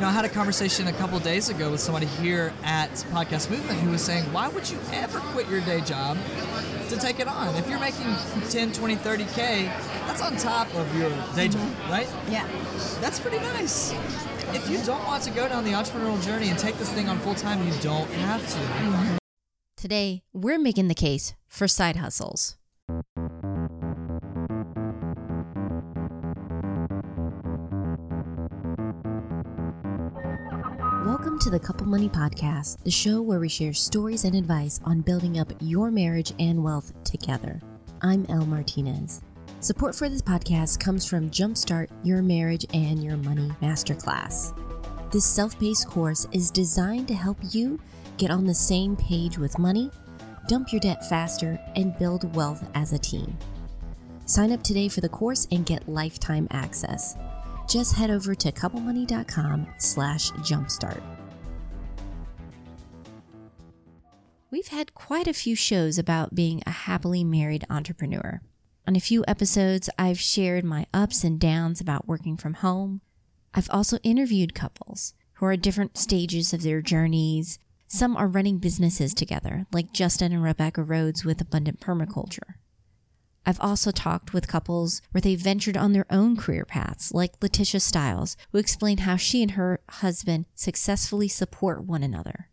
You know, I had a conversation a couple days ago with somebody here at Podcast Movement who was saying, why would you ever quit your day job to take it on? If you're making 10, 20, 30K, that's on top of your day job, mm-hmm. right? Yeah. That's pretty nice. If you don't want to go down the entrepreneurial journey and take this thing on full time, you don't have to. Mm-hmm. Today, we're making the case for side hustles. To the Couple Money Podcast, the show where we share stories and advice on building up your marriage and wealth together. I'm Elle Martinez. Support for this podcast comes from Jumpstart Your Marriage and Your Money Masterclass. This self paced course is designed to help you get on the same page with money, dump your debt faster, and build wealth as a team. Sign up today for the course and get lifetime access. Just head over to couplemoney.com slash jumpstart. We've had quite a few shows about being a happily married entrepreneur. On a few episodes, I've shared my ups and downs about working from home. I've also interviewed couples who are at different stages of their journeys. Some are running businesses together, like Justin and Rebecca Rhodes with Abundant Permaculture. I've also talked with couples where they ventured on their own career paths, like Letitia Stiles, who explained how she and her husband successfully support one another.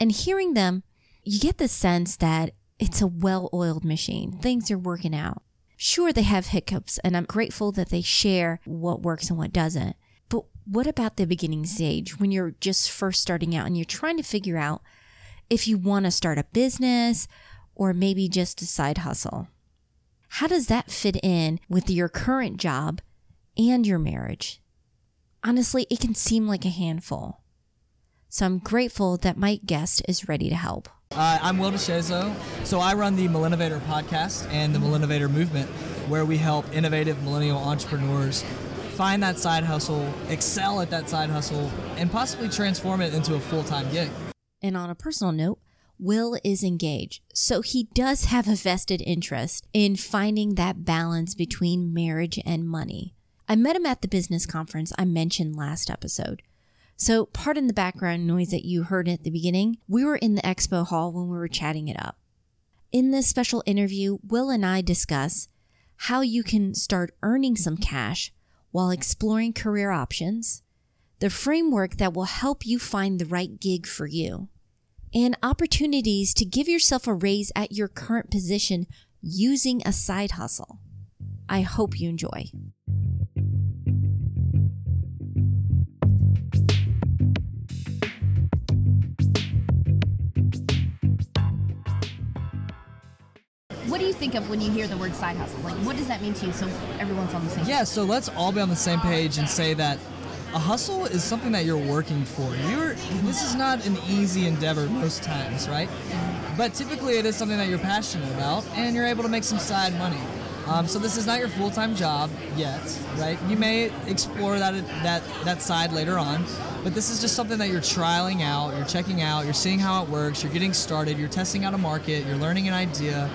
And hearing them, you get the sense that it's a well oiled machine. Things are working out. Sure, they have hiccups, and I'm grateful that they share what works and what doesn't. But what about the beginning stage when you're just first starting out and you're trying to figure out if you want to start a business or maybe just a side hustle? How does that fit in with your current job and your marriage? Honestly, it can seem like a handful. So I'm grateful that my guest is ready to help. Uh, I'm Will DeShazo. So I run the Millennovator podcast and the Millennovator movement, where we help innovative millennial entrepreneurs find that side hustle, excel at that side hustle, and possibly transform it into a full time gig. And on a personal note, Will is engaged, so he does have a vested interest in finding that balance between marriage and money. I met him at the business conference I mentioned last episode. So, pardon the background noise that you heard at the beginning. We were in the expo hall when we were chatting it up. In this special interview, Will and I discuss how you can start earning some cash while exploring career options, the framework that will help you find the right gig for you, and opportunities to give yourself a raise at your current position using a side hustle. I hope you enjoy. What do you think of when you hear the word side hustle? Like, what does that mean to you so everyone's on the same Yeah, so let's all be on the same page and say that a hustle is something that you're working for. You're this is not an easy endeavor most times, right? But typically it is something that you're passionate about and you're able to make some side money. Um, so this is not your full-time job yet, right? You may explore that that that side later on, but this is just something that you're trialing out, you're checking out, you're seeing how it works, you're getting started, you're testing out a market, you're learning an idea,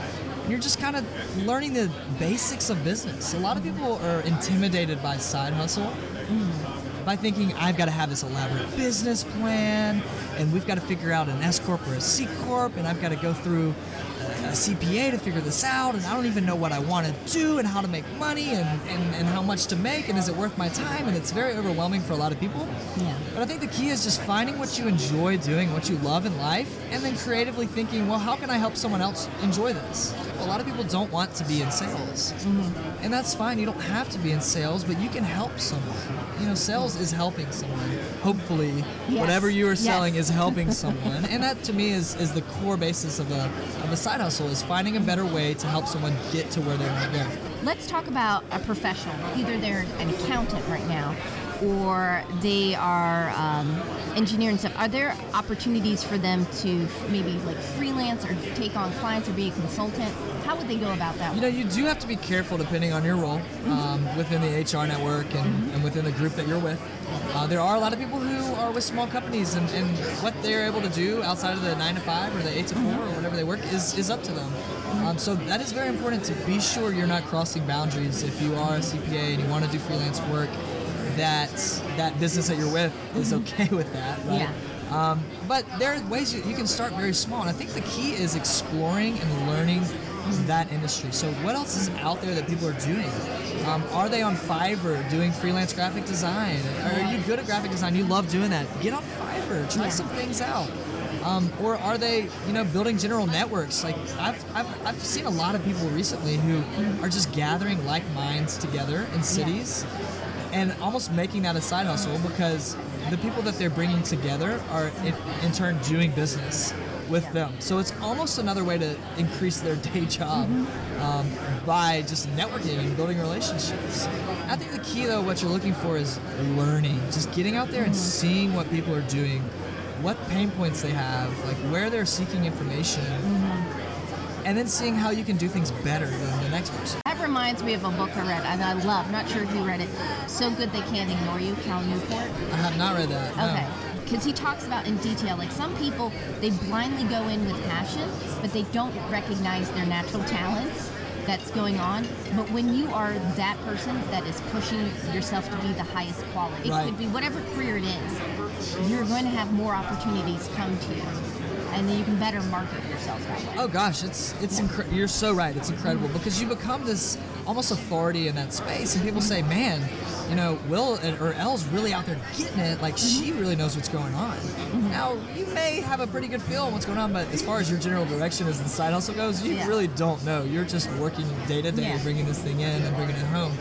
you're just kind of learning the basics of business. A lot of people are intimidated by side hustle. Mm. By thinking I've got to have this elaborate business plan, and we've got to figure out an S corp or a C corp, and I've got to go through a CPA to figure this out, and I don't even know what I want to do and how to make money and, and, and how much to make, and is it worth my time? And it's very overwhelming for a lot of people. Yeah. But I think the key is just finding what you enjoy doing, what you love in life, and then creatively thinking, well, how can I help someone else enjoy this? A lot of people don't want to be in sales, mm-hmm. and that's fine. You don't have to be in sales, but you can help someone. You know, sales is helping someone. Hopefully, Yes. whatever you are Yes. selling is helping someone, and that to me is, is the core basis of a of a side hustle is finding a better way to help someone get to where they want to go. Let's talk about a professional. Either they're an accountant right now, or they are um, engineer and stuff. Are there opportunities for them to f- maybe like freelance or take on clients or be a consultant? How would they go about that? You know, you do have to be careful depending on your role um, within the HR network and, and within the group that you're with. Uh, there are a lot of people who are with small companies, and, and what they're able to do outside of the nine to five or the eight to four or whatever they work is, is up to them. Um, so that is very important to be sure you're not crossing boundaries. If you are a CPA and you want to do freelance work, that that business that you're with is okay with that, right? Yeah. Um, but there are ways you, you can start very small, and I think the key is exploring and learning that industry. So, what else is out there that people are doing? Um, are they on Fiverr doing freelance graphic design? Are you good at graphic design? You love doing that? Get on Fiverr, try Yeah. some things out. Um, or are they, you know, building general networks? Like I've, I've, I've seen a lot of people recently who are just gathering like minds together in cities and almost making that a side hustle because the people that they're bringing together are in, in turn doing business with them. So it's almost another way to increase their day job mm-hmm. um, by just networking and building relationships. I think the key though, what you're looking for is learning, just getting out there and mm-hmm. seeing what people are doing, what pain points they have, like where they're seeking information, mm-hmm. And then seeing how you can do things better than the next person. That reminds me of a book I read and I love. Not sure if you read it. So good they can't ignore you, Cal Newport. I have not read that. no. Okay. Because he talks about in detail, like some people, they blindly go in with passion, but they don't recognize their natural talents that's going on. But when you are that person that is pushing yourself to be the highest quality, it could be whatever career it is, you're going to have more opportunities come to you. And then you can better market yourself that way. Oh gosh, it's it's incre- you're so right. It's incredible because you become this almost authority in that space, and people say, "Man, you know, Will or Elle's really out there getting it. Like she really knows what's going on." Now you may have a pretty good feel on what's going on, but as far as your general direction as the side hustle goes, you Yeah. really don't know. You're just working day to day, Yeah. bringing this thing in and bringing it home.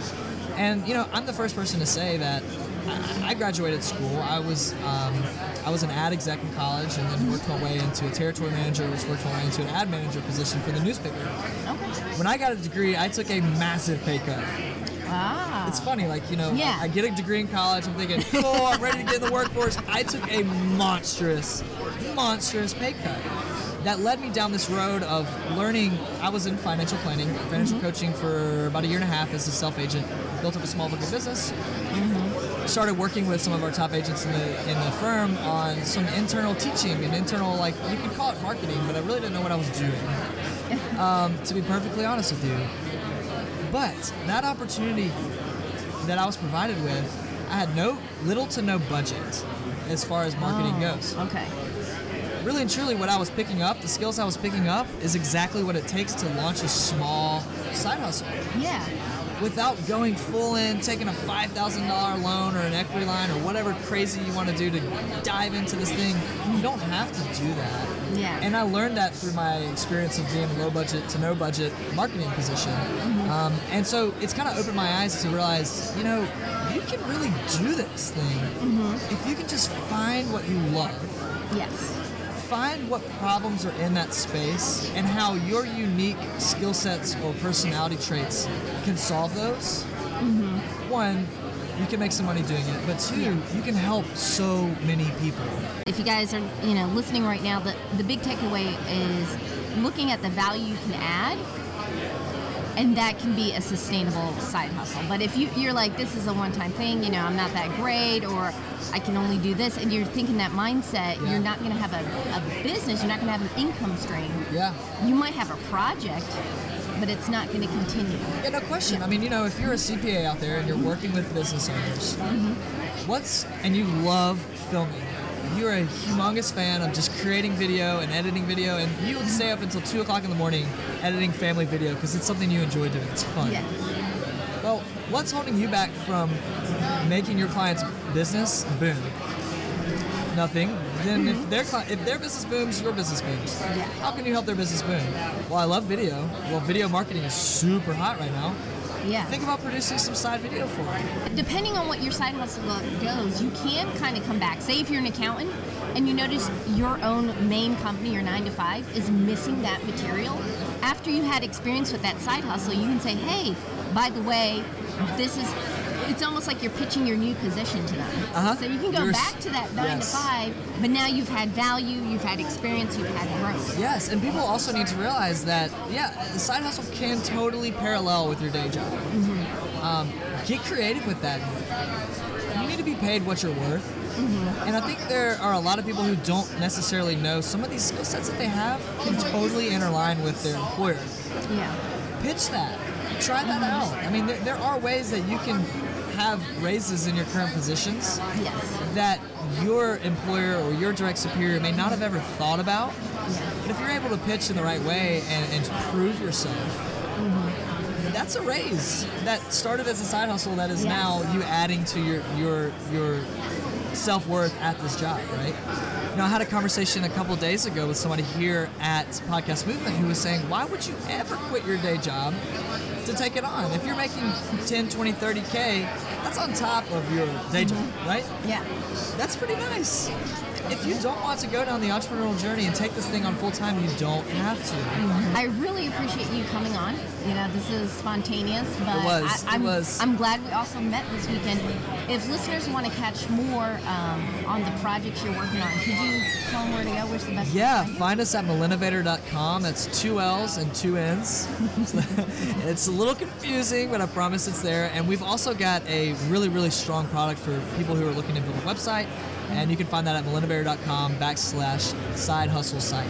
And you know, I'm the first person to say that I- I graduated school. I was um, I was an ad exec in college, and then worked my way into a territory manager, which worked my way into an ad manager position for the newspaper. Okay. When I got a degree, I took a massive pay cut. Ah. It's funny, like you know, Yeah. I, get a degree in college. I'm thinking, cool, I'm ready to get in the workforce. I took a monstrous, monstrous pay cut. That led me down this road of learning. I was in financial planning, financial coaching for about a year and a half as a self agent. Built up a small book of business. Started working with some of our top agents in the in the firm on some internal teaching and internal, like you could call it marketing, but I really didn't know what I was doing. Um, to be perfectly honest with you, but that opportunity that I was provided with, I had no little to no budget as far as marketing Oh, goes. Okay. Really and truly, what I was picking up, the skills I was picking up, is exactly what it takes to launch a small side hustle Yeah. Without going full in, taking a five thousand dollar loan or an equity line or whatever crazy you want to do to dive into this thing. You don't have to do that. Yeah. And I learned that through my experience of being a low budget to no budget marketing position. Um, and so it's kind of opened my eyes to realize, you know, you can really do this thing if you can just find what you love Yes. Find what problems are in that space and how your unique skill sets or personality traits can solve those. Mm-hmm. One, you can make some money doing it, but two, you can help so many people. If you guys are, you know, listening right now, the, the big takeaway is looking at the value you can add, and that can be a sustainable side hustle. But if you, you're like, this is a one-time thing, you know, I'm not that great, or I can only do this, and you're thinking that mindset, Yeah. you're not going to have a, a business, you're not going to have an income stream. Yeah. You might have a project, but it's not going to continue. Yeah, no question. I mean, you know, if you're a CPA out there and you're working with business owners, mm-hmm. what's and you love filming, you're a humongous fan of just creating video and editing video, and you would stay up until two o'clock in the morning editing family video because it's something you enjoy doing. It's fun. Well, what's holding you back from making your client's business boom? Nothing. Then if mm-hmm. their cli- if their business booms, your business booms. Yeah. How can you help their business boom? Well, I love video. Well, video marketing is super hot right now. Yeah. Think about producing some side video for it. depending on what your side hustle goes, you can kind of come back. Say if you're an accountant and you notice your own main company, your nine to five, is missing that material. After you had experience with that side hustle, you can say, hey, by the way, this is. It's almost like you're pitching your new position to them. Uh-huh. So you can go You're back to that nine yes. to five, but now you've had value, you've had experience, you've had growth. Yes, and people also need to realize that yeah, the side hustle can totally parallel with your day job. Um, get creative with that. You need to be paid what you're worth. And I think there are a lot of people who don't necessarily know some of these skill sets that they have can totally interline with their employer. Yeah. Pitch that. Try that out. I mean, there, there are ways that you can have raises in your current positions Yes. that your employer or your direct superior may not have ever thought about. But if you're able to pitch in the right way and, and prove yourself, mm-hmm. that's a raise that started as a side hustle that is Yes. now you adding to your your your self worth at this job, right? You know, I had a conversation a couple days ago with somebody here at Podcast Movement who was saying, why would you ever quit your day job to take it on? If you're making 10, 20, 30K, that's on top of your day job, mm-hmm. right? Yeah. That's pretty nice. If you don't want to go down the entrepreneurial journey and take this thing on full time, you don't have to. I really appreciate you coming on. You know, this is spontaneous, but was, I, it am was. I'm glad we also met this weekend. If listeners want to catch more um, on the projects you're working on, could you tell them where to go? Where's the best? Yeah, place find us at millennovator.com. That's two L's and two N's. it's a little confusing, but I promise it's there. And we've also got a really, really strong product for people who are looking to build a website. And you can find that at millennovator.com backslash side hustle site.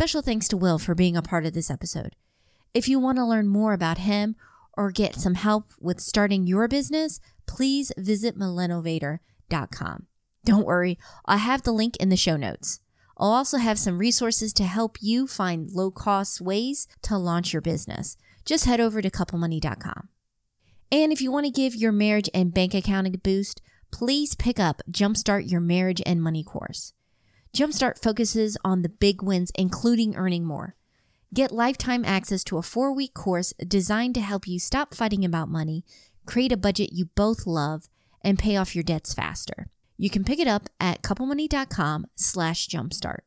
Special thanks to Will for being a part of this episode. If you want to learn more about him or get some help with starting your business, please visit millennovator.com. Don't worry, I have the link in the show notes. I'll also have some resources to help you find low cost ways to launch your business. Just head over to couplemoney.com. And if you want to give your marriage and bank account a boost, please pick up Jumpstart Your Marriage and Money course. Jumpstart focuses on the big wins, including earning more. Get lifetime access to a four week course designed to help you stop fighting about money, create a budget you both love, and pay off your debts faster. You can pick it up at couplemoney.com slash jumpstart.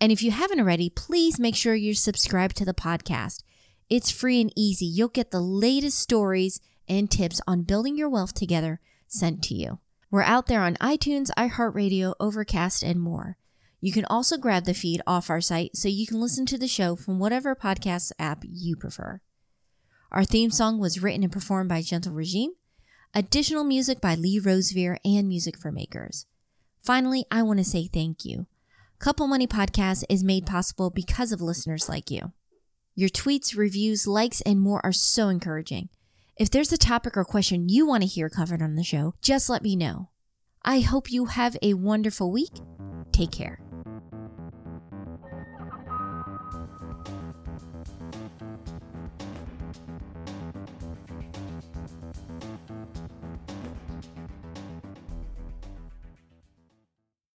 And if you haven't already, please make sure you're subscribed to the podcast. It's free and easy. You'll get the latest stories and tips on building your wealth together sent to you. We're out there on iTunes, iHeartRadio, Overcast, and more. You can also grab the feed off our site so you can listen to the show from whatever podcast app you prefer. Our theme song was written and performed by Gentle Regime. Additional music by Lee Rosevere and Music for Makers. Finally, I want to say thank you. Couple Money Podcast is made possible because of listeners like you. Your tweets, reviews, likes, and more are so encouraging. If there's a topic or question you want to hear covered on the show, just let me know. I hope you have a wonderful week. Take care.